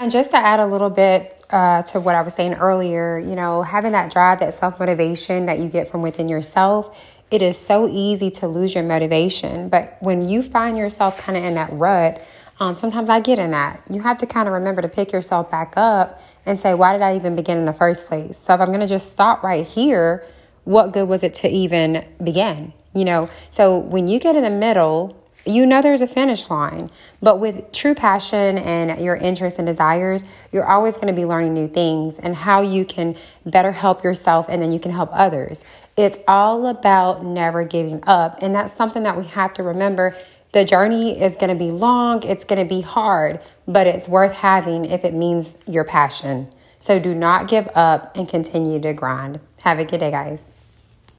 And just to add a little bit uh, to what I was saying earlier, you know, having that drive, that self motivation that you get from within yourself, it is so easy to lose your motivation. But when you find yourself kind of in that rut, um, sometimes I get in that. You have to kind of remember to pick yourself back up and say, why did I even begin in the first place? So if I'm going to just stop right here, what good was it to even begin? You know, so when you get in the middle, you know there's a finish line. But with true passion and your interests and desires, you're always going to be learning new things and how you can better help yourself and then you can help others. It's all about never giving up. And that's something that we have to remember. The journey is going to be long, it's going to be hard, but it's worth having if it means your passion. So do not give up and continue to grind. Have a good day, guys.